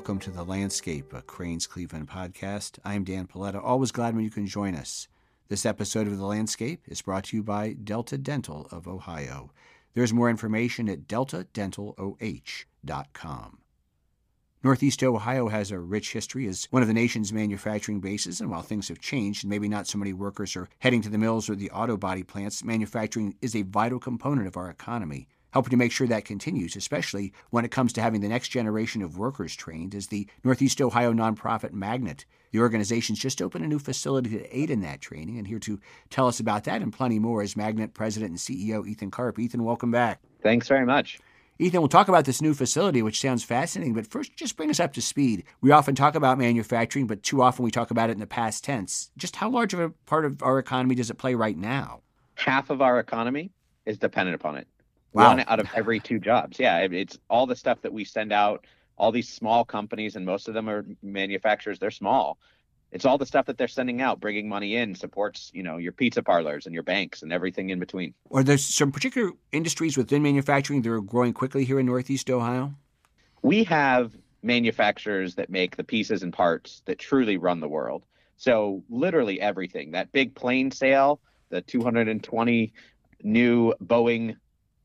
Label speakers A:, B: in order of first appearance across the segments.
A: Welcome to The Landscape, a Crain's Cleveland podcast. I'm Dan Paletta, always glad when you can join us. This episode of The Landscape is brought to you by Delta Dental of Ohio. There's more information at deltadentaloh.com. Northeast Ohio has a rich history as one of the nation's manufacturing bases, and while things have changed and maybe not so many workers are heading to the mills or the auto body plants, manufacturing is a vital component of our economy helping to make sure that continues, especially when it comes to having the next generation of workers trained, is the Northeast Ohio nonprofit Magnet. The organization's just opened a new facility to aid in that training, and here to tell us about that and plenty more is Magnet President and CEO Ethan Karp. Ethan, welcome back.
B: Thanks very much.
A: Ethan, we'll talk about this new facility, which sounds fascinating, but first, just bring us up to speed. We often talk about manufacturing, but too often we talk about it in the past tense. Just how large of a part of our economy does it play right now?
B: Half of our economy is dependent upon it.
A: Wow.
B: One out of every two jobs. Yeah, it's all the stuff that we send out. All these small companies, and most of them are manufacturers. They're small. It's all the stuff that they're sending out, bringing money in, supports you know your pizza parlors and your banks and everything in between.
A: Are there some particular industries within manufacturing that are growing quickly here in Northeast Ohio?
B: We have manufacturers that make the pieces and parts that truly run the world. So literally everything. That big plane sale, the 220 new Boeing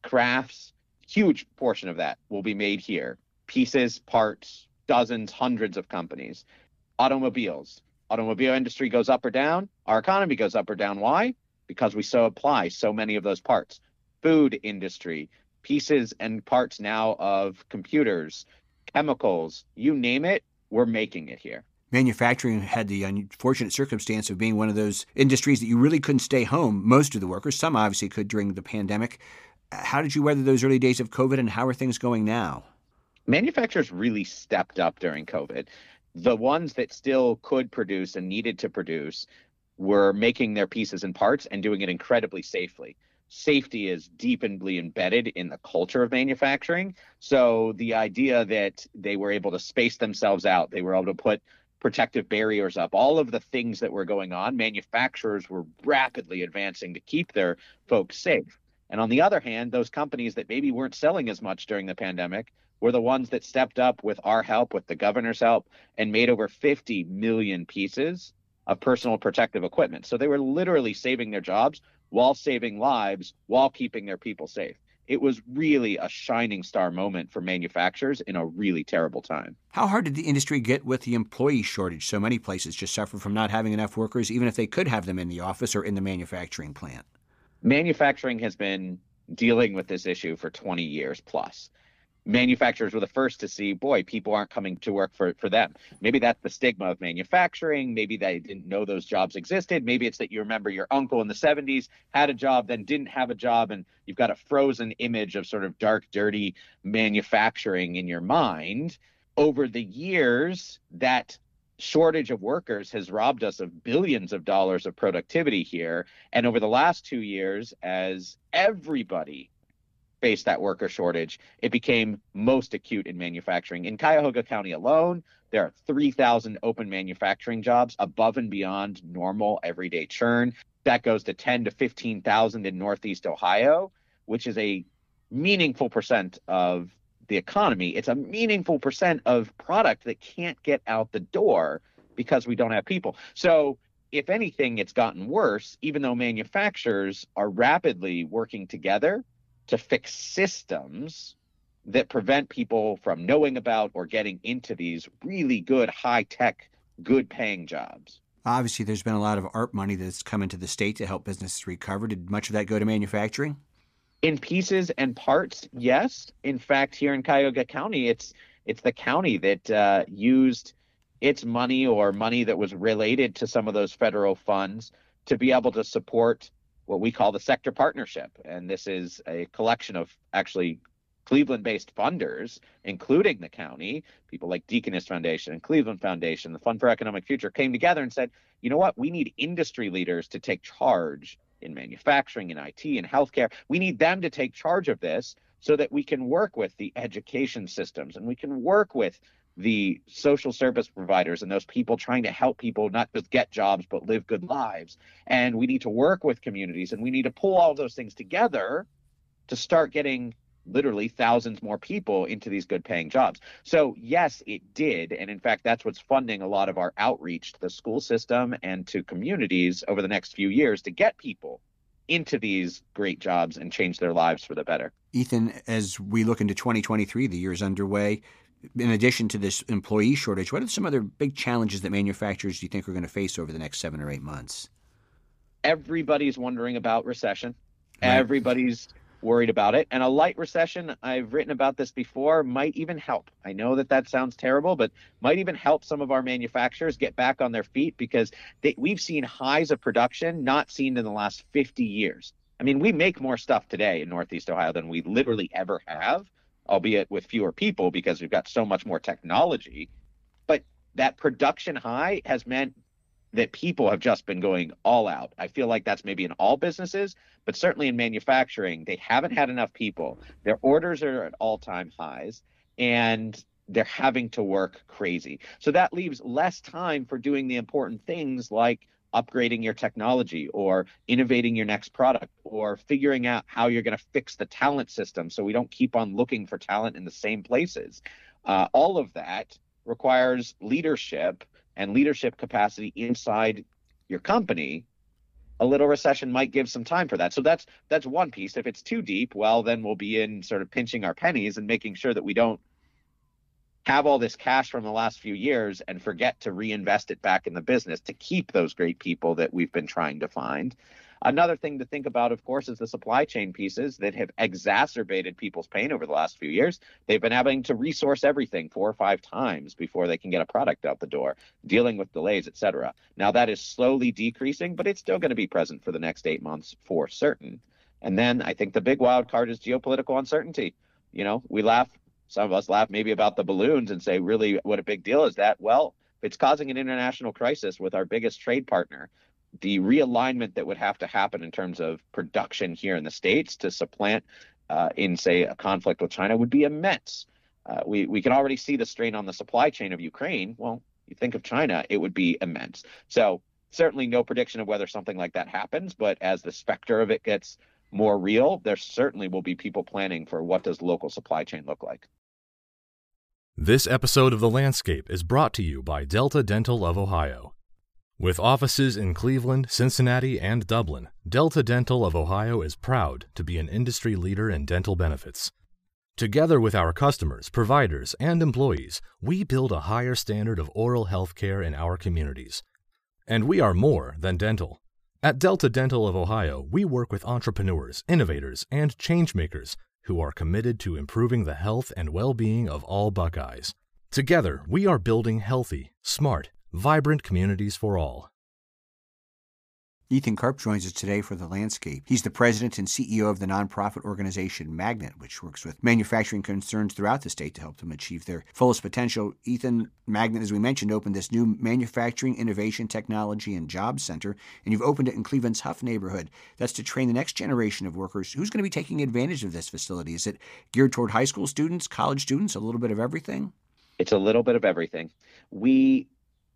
B: crafts, huge portion of that will be made here. Pieces, parts, dozens, hundreds of companies. Automobiles. Automobile industry goes up or down. Our economy goes up or down. Why? Because we so apply so many of those parts. Food industry, pieces and parts now of computers, chemicals, you name it, we're making it here
A: manufacturing had the unfortunate circumstance of being one of those industries that you really couldn't stay home, most of the workers. Some obviously could during the pandemic. How did you weather those early days of COVID, and how are things going now?
B: Manufacturers really stepped up during COVID. The ones that still could produce and needed to produce were making their pieces and parts and doing it incredibly safely. Safety is deeply embedded in the culture of manufacturing. So the idea that they were able to space themselves out, they were able to put protective barriers up, all of the things that were going on, manufacturers were rapidly advancing to keep their folks safe. And on the other hand, those companies that maybe weren't selling as much during the pandemic were the ones that stepped up with our help, with the governor's help, and made over 50 million pieces of personal protective equipment. So they were literally saving their jobs while saving lives while keeping their people safe. It was really a shining star moment for manufacturers in a really terrible time.
A: How hard did the industry get with the employee shortage? So many places just suffer from not having enough workers, even if they could have them in the office or in the manufacturing plant
B: manufacturing has been dealing with this issue for 20 years plus. Manufacturers were the first to see, boy, people aren't coming to work for, for them. Maybe that's the stigma of manufacturing. Maybe they didn't know those jobs existed. Maybe it's that you remember your uncle in the 70s had a job, then didn't have a job, and you've got a frozen image of sort of dark, dirty manufacturing in your mind. Over the years, that shortage of workers has robbed us of billions of dollars of productivity here. And over the last two years, as everybody faced that worker shortage, it became most acute in manufacturing. In Cuyahoga County alone, there are 3,000 open manufacturing jobs above and beyond normal everyday churn. That goes to 10 to 15,000 in Northeast Ohio, which is a meaningful percent of the economy, it's a meaningful percent of product that can't get out the door because we don't have people. So, if anything, it's gotten worse, even though manufacturers are rapidly working together to fix systems that prevent people from knowing about or getting into these really good, high tech, good paying jobs.
A: Obviously, there's been a lot of ARP money that's come into the state to help businesses recover. Did much of that go to manufacturing?
B: In pieces and parts yes. In fact here in cuyahoga county it's it's the county that uh, used its money or money that was related to some of those federal funds to be able to support what we call the sector partnership. And this is a collection of actually Cleveland based funders, including the county, people like Deaconess Foundation and Cleveland Foundation, the Fund for Economic Future, came together and said, you know what, we need industry leaders to take charge in manufacturing, in IT, in healthcare. We need them to take charge of this so that we can work with the education systems and we can work with the social service providers and those people trying to help people not just get jobs but live good lives. And we need to work with communities and we need to pull all those things together to start getting literally thousands more people into these good paying jobs. So, yes, it did. And in fact, that's what's funding a lot of our outreach to the school system and to communities over the next few years to get people into these great jobs and change their lives for the better.
A: Ethan, as we look into 2023, the year is underway. In addition to this employee shortage, what are some other big challenges that manufacturers do you think are going to face over the next seven or eight months?
B: Everybody's wondering about recession. Right. Everybody's worried about it. And a light recession, I've written about this before, might even help. I know that that sounds terrible, but might even help some of our manufacturers get back on their feet because they, we've seen highs of production not seen in the last 50 years. I mean, we make more stuff today in Northeast Ohio than we literally ever have, albeit with fewer people because we've got so much more technology. But that production high has meant that people have just been going all out. I feel like that's maybe in all businesses, but certainly in manufacturing, they haven't had enough people. Their orders are at all time highs and they're having to work crazy. So that leaves less time for doing the important things like upgrading your technology or innovating your next product or figuring out how you're going to fix the talent system so we don't keep on looking for talent in the same places. Uh, all of that requires leadership and leadership capacity inside your company a little recession might give some time for that. So that's that's one piece. If it's too deep, well, then we'll be in sort of pinching our pennies and making sure that we don't have all this cash from the last few years and forget to reinvest it back in the business to keep those great people that we've been trying to find. Another thing to think about, of course, is the supply chain pieces that have exacerbated people's pain over the last few years. They've been having to resource everything four or five times before they can get a product out the door, dealing with delays, et cetera. Now that is slowly decreasing, but it's still going to be present for the next eight months for certain. And then I think the big wild card is geopolitical uncertainty. You know, we laugh, some of us laugh maybe about the balloons and say, really, what a big deal is that? Well, it's causing an international crisis with our biggest trade partner the realignment that would have to happen in terms of production here in the states to supplant uh, in say a conflict with China would be immense. Uh, we we can already see the strain on the supply chain of Ukraine. Well, you think of China, it would be immense. So certainly no prediction of whether something like that happens, but as the specter of it gets more real, there certainly will be people planning for what does local supply chain look like.
C: This episode of The Landscape is brought to you by Delta Dental of Ohio. With offices in Cleveland, Cincinnati, and Dublin, Delta Dental of Ohio is proud to be an industry leader in dental benefits. Together with our customers, providers, and employees, we build a higher standard of oral health care in our communities. And we are more than dental. At Delta Dental of Ohio, we work with entrepreneurs, innovators, and changemakers who are committed to improving the health and well being of all Buckeyes. Together, we are building healthy, smart, vibrant communities for all.
A: Ethan Karp joins us today for The Landscape. He's the president and CEO of the nonprofit organization Magnet, which works with manufacturing concerns throughout the state to help them achieve their fullest potential. Ethan, Magnet, as we mentioned, opened this new manufacturing innovation technology and jobs center, and you've opened it in Cleveland's Hough neighborhood. That's to train the next generation of workers. Who's going to be taking advantage of this facility? Is it geared toward high school students, college students, a little bit of everything?
B: It's a little bit of everything. We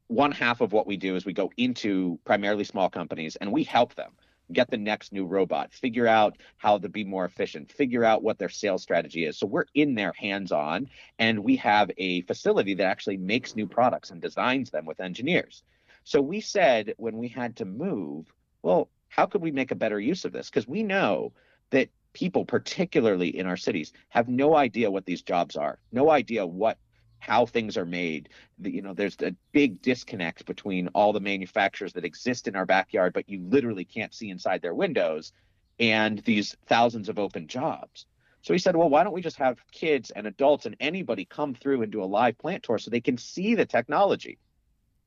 B: one half of what we do is we go into primarily small companies and we help them get the next new robot, figure out how to be more efficient, figure out what their sales strategy is. So we're in there hands on, and we have a facility that actually makes new products and designs them with engineers. So we said when we had to move, well, how could we make a better use of this? Because we know that people, particularly in our cities, have no idea what these jobs are, no idea what how things are made. The, you know, there's a big disconnect between all the manufacturers that exist in our backyard, but you literally can't see inside their windows, and these thousands of open jobs. So he said, well, why don't we just have kids and adults and anybody come through and do a live plant tour so they can see the technology?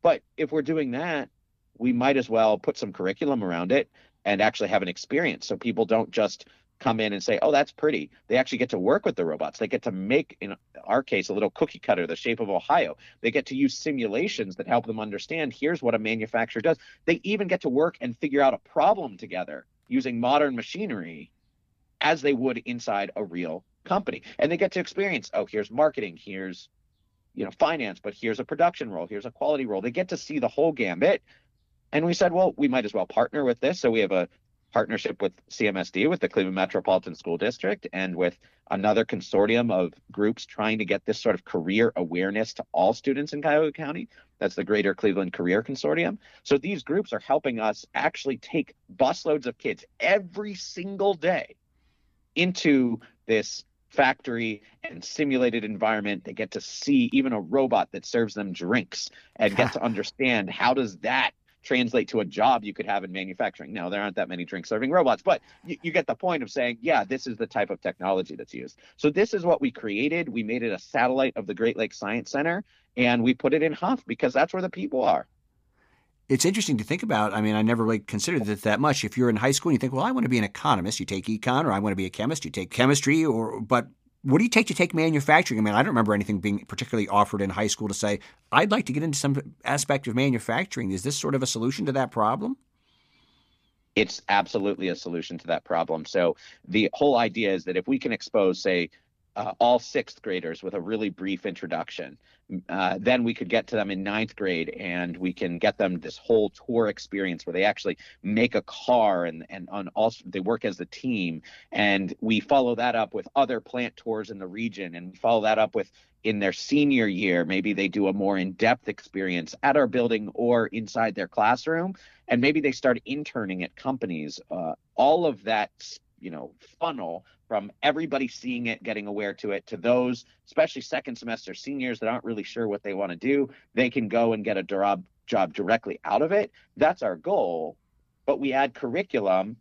B: But if we're doing that, we might as well put some curriculum around it and actually have an experience so people don't just come in and say, "Oh, that's pretty." They actually get to work with the robots. They get to make, in our case, a little cookie cutter the shape of Ohio. They get to use simulations that help them understand here's what a manufacturer does. They even get to work and figure out a problem together using modern machinery as they would inside a real company. And they get to experience, oh, here's marketing, here's you know, finance, but here's a production role, here's a quality role. They get to see the whole gambit. And we said, well, we might as well partner with this. So we have a partnership with CMSD, with the Cleveland Metropolitan School District, and with another consortium of groups trying to get this sort of career awareness to all students in Cuyahoga County. That's the Greater Cleveland Career Consortium. So these groups are helping us actually take busloads of kids every single day into this factory and simulated environment. They get to see even a robot that serves them drinks and get to understand how does that translate to a job you could have in manufacturing. Now, there aren't that many drink serving robots, but you, you, get the point of saying, yeah, this is the type of technology that's used. So, this is what we created. We made it a satellite of the Great Lakes Science Center, and we put it in Hough because that's where the people are.
A: It's interesting to think about. I mean, I never really considered it that much. If you're in high school and you think, well, I want to be an economist, you take econ, or I want to be a chemist, you take chemistry, or but what do you take to take manufacturing? I mean, I don't remember anything being particularly offered in high school to say, I'd like to get into some aspect of manufacturing. Is this sort of a solution to that problem?
B: It's absolutely a solution to that problem. So, the whole idea is that if we can expose, say, uh, all sixth graders with a really brief introduction. Uh, then we could get to them in ninth grade and we can get them this whole tour experience where they actually make a car and, and on also they work as a team. And we follow that up with other plant tours in the region and we follow that up with in their senior year, maybe they do a more in depth experience at our building or inside their classroom. And maybe they start interning at companies. Uh, all of that you know funnel from everybody seeing it getting aware to it to those especially second semester seniors that aren't really sure what they want to do they can go and get a job job directly out of it. That's our goal but we add curriculum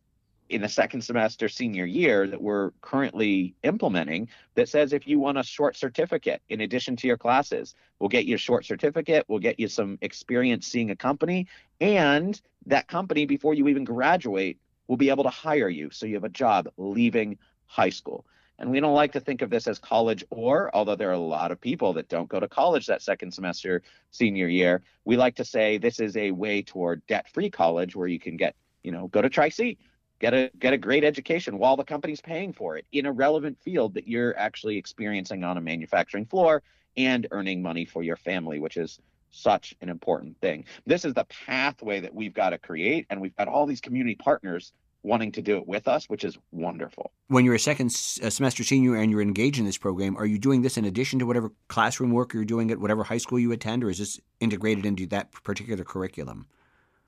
B: in the second semester senior year that we're currently implementing that says if you want a short certificate in addition to your classes we'll get you a short certificate we'll get you some experience seeing a company and that company before you even graduate will be able to hire you so you have a job leaving high school. And we don't like to think of this as college or, although there are a lot of people that don't go to college that second semester senior year, we like to say this is a way toward debt-free college where you can get, you know, go to Tri-C, get a get a great education while the company's paying for it in a relevant field that you're actually experiencing on a manufacturing floor and earning money for your family, which is such an important thing. This is the pathway that we've got to create, and we've got all these community partners wanting to do it with us, which is wonderful.
A: When you're a second semester senior and you're engaged in this program, are you doing this in addition to whatever classroom work you're doing at whatever high school you attend, or is this integrated into that particular curriculum?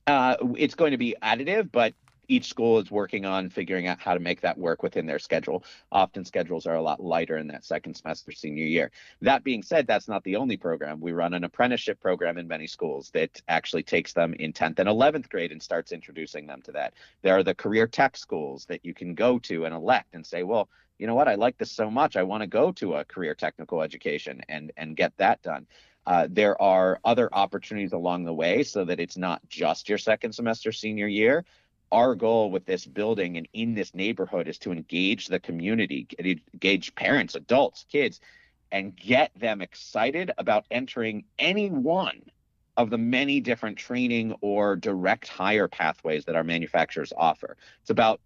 B: Uh, it's going to be additive, but each school is working on figuring out how to make that work within their schedule. Often schedules are a lot lighter in that second semester senior year. That being said, that's not the only program. We run an apprenticeship program in many schools that actually takes them in 10th and 11th grade and starts introducing them to that. There are the career tech schools that you can go to and elect and say, well, you know what, I like this so much, I want to go to a career technical education and and get that done. Uh, there are other opportunities along the way so that it's not just your second semester senior year our goal with this building and in this neighborhood is to engage the community, engage parents, adults, kids, and get them excited about entering any one of the many different training or direct hire pathways that our manufacturers offer. It's about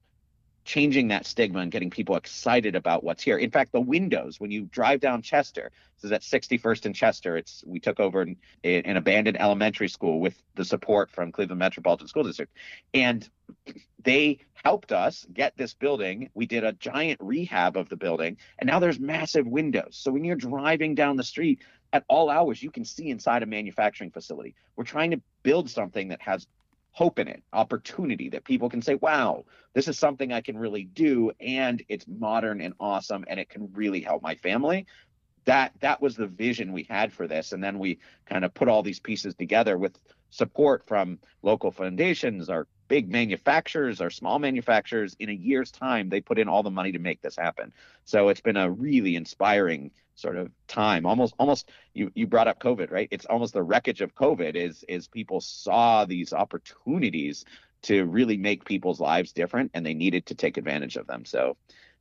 B: changing that stigma and getting people excited about what's here. In fact, the windows when you drive down Chester, this is at 61st and Chester. It's we took over an, an abandoned elementary school with the support from Cleveland Metropolitan School District, and they helped us get this building. We did a giant rehab of the building, and now there's massive windows. So when you're driving down the street at all hours, you can see inside a manufacturing facility. We're trying to build something that has hope in it, opportunity that people can say, wow, this is something I can really do and it's modern and awesome and it can really help my family. That that was the vision we had for this. And then we kind of put all these pieces together with support from local foundations, our big manufacturers, or small manufacturers. In a year's time, they put in all the money to make this happen. So it's been a really inspiring sort of time almost almost you you brought up covid right it's almost the wreckage of covid is is people saw these opportunities to really make people's lives different and they needed to take advantage of them so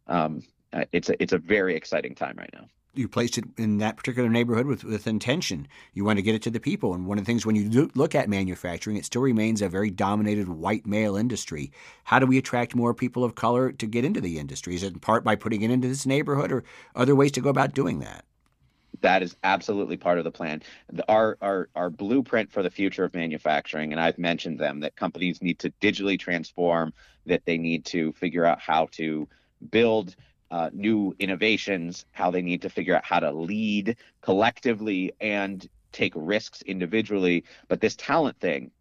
B: um, uh, it's a it's a very exciting time right now
A: you placed it in that particular neighborhood with, with intention. You want to get it to the people. And one of the things when you look at manufacturing, it still remains a very dominated white male industry. How do we attract more people of color to get into the industry? Is it in part by putting it into this neighborhood or other ways to go about doing that?
B: that is absolutely part of the plan. The, our, our our blueprint for the future of manufacturing, and I've mentioned them that companies need to digitally transform, that they need to figure out how to build uh, new innovations, how they need to figure out how to lead collectively and take risks individually. But this talent thing,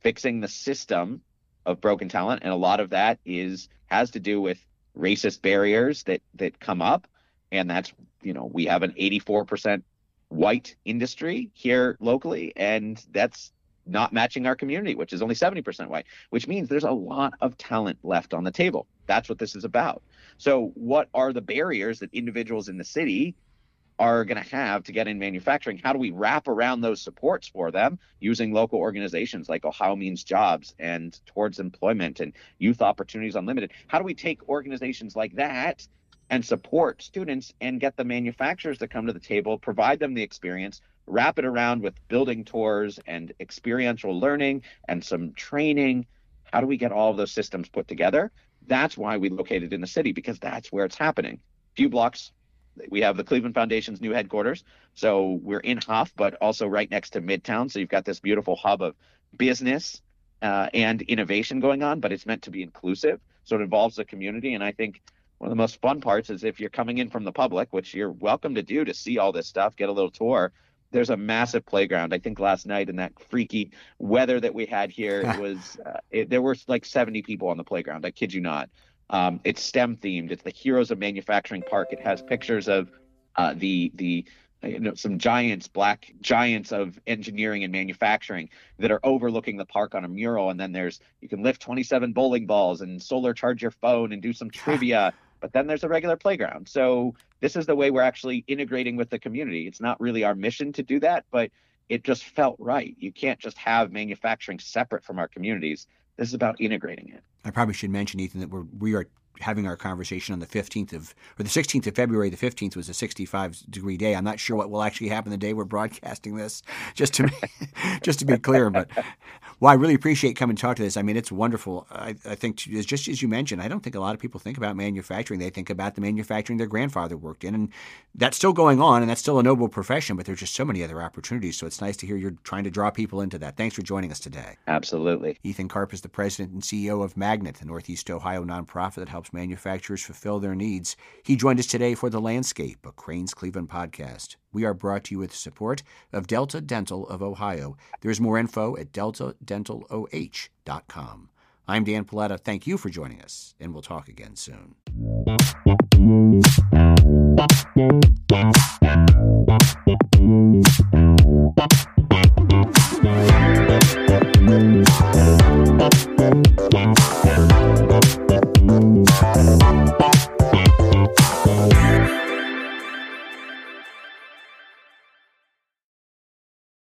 B: fixing the system of broken talent, and a lot of that is has to do with racist barriers that that come up, and that's you know we have an 84% white industry here locally, and that's not matching our community, which is only 70% white, which means there's a lot of talent left on the table. That's what this is about. So, what are the barriers that individuals in the city are going to have to get in manufacturing? How do we wrap around those supports for them using local organizations like Ohio Means Jobs and Towards Employment and Youth Opportunities Unlimited? How do we take organizations like that and support students and get the manufacturers to come to the table, provide them the experience, wrap it around with building tours and experiential learning and some training? How do we get all of those systems put together? That's why we located in the city because that's where it's happening. A few blocks, we have the Cleveland Foundation's new headquarters. So we're in Hough, but also right next to Midtown. So you've got this beautiful hub of business uh, and innovation going on, but it's meant to be inclusive. So it involves the community. And I think one of the most fun parts is if you're coming in from the public, which you're welcome to do to see all this stuff, get a little tour. There's a massive playground. I think last night in that freaky weather that we had here, it was uh, it, there were like 70 people on the playground. I kid you not. Um, it's STEM themed. It's the Heroes of Manufacturing Park. It has pictures of uh, the the you know some giants, black giants of engineering and manufacturing that are overlooking the park on a mural. And then there's you can lift 27 bowling balls and solar charge your phone and do some trivia. But then there's a regular playground. So this is the way we're actually integrating with the community. It's not really our mission to do that, but it just felt right. You can't just have manufacturing separate from our communities. This is about integrating it.
A: I probably should mention, Ethan, that we're, we are having our conversation on the 15th of, or the 16th of February. The 15th was a 65 degree day. I'm not sure what will actually happen the day we're broadcasting this, just to, just to be clear. But well, I really appreciate coming to talk to this. I mean, it's wonderful. I, I think, just as you mentioned, I don't think a lot of people think about manufacturing. They think about the manufacturing their grandfather worked in, and that's still going on, and that's still a noble profession. But there's just so many other opportunities. So it's nice to hear you're trying to draw people into that. Thanks for joining us today.
B: Absolutely.
A: Ethan Karp is the president and CEO of Magnet, the Northeast Ohio nonprofit that helps manufacturers fulfill their needs. He joined us today for The Landscape, a Crain's Cleveland podcast. We are brought to you with support of Delta Dental of Ohio. There's more info at deltadentaloh.com. I'm Dan Paletta. Thank you for joining us, and we'll talk again soon.